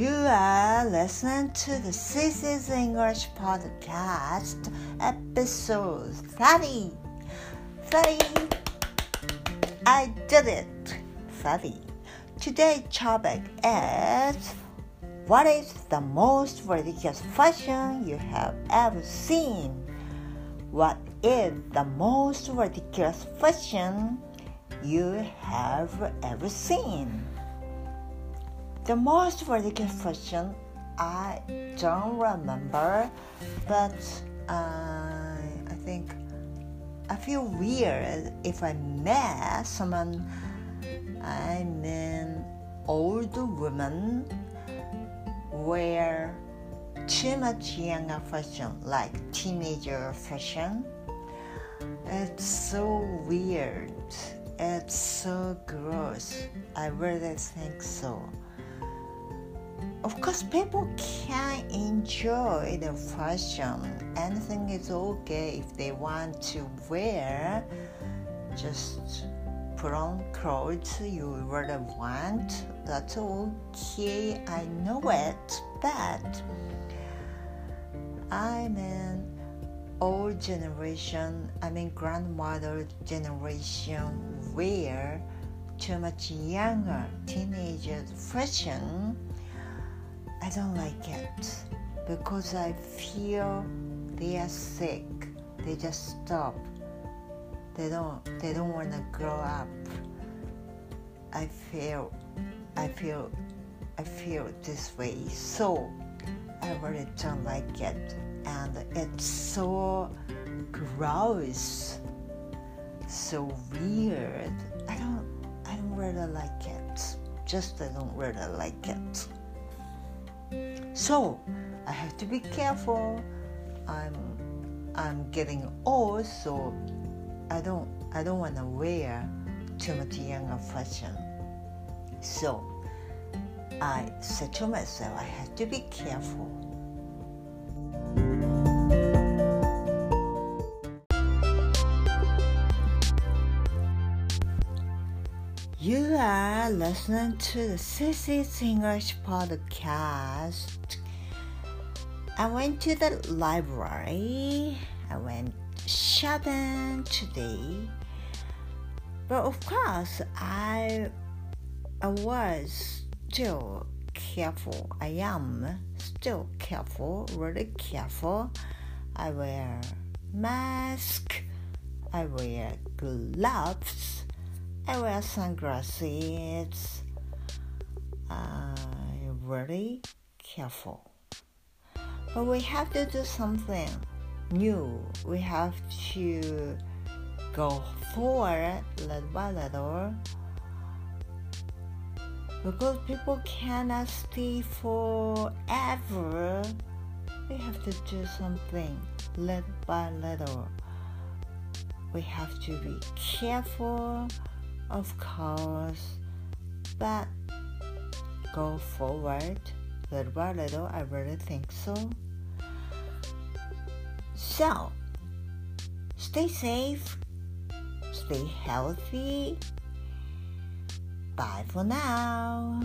You are listening to the Sissy's English Podcast, episode 30. 30. I did it. 30. Today's topic is What is the most ridiculous fashion you have ever seen? What is the most ridiculous fashion you have ever seen? The most ridiculous fashion I don't remember, but uh, I think I feel weird if I met someone. I mean, old woman wear too much younger fashion, like teenager fashion. It's so weird. It's so gross. I really think so. Of course, people can enjoy the fashion. Anything is okay if they want to wear. Just put on clothes you really want. That's okay. I know it, but I'm old generation. I mean, grandmother generation wear too much younger teenagers fashion I don't like it because I feel they are sick. They just stop. They don't they don't want to grow up. I feel I feel I feel this way. So I really don't like it and it's so gross. So weird. I don't I don't really like it. Just I don't really like it. So I have to be careful. I'm I'm getting old, so I don't I don't want to wear too much younger fashion. So I said to myself, I have to be careful. You are listening to the Sissy's English podcast. I went to the library. I went shopping today. But of course, I, I was still careful. I am still careful, really careful. I wear mask. I wear gloves. I wear sunglasses. I'm very careful. But we have to do something new. We have to go forward little by little. Because people cannot stay forever. We have to do something little by little. We have to be careful of course, but go forward little by little. I really think so. So, stay safe, stay healthy. Bye for now.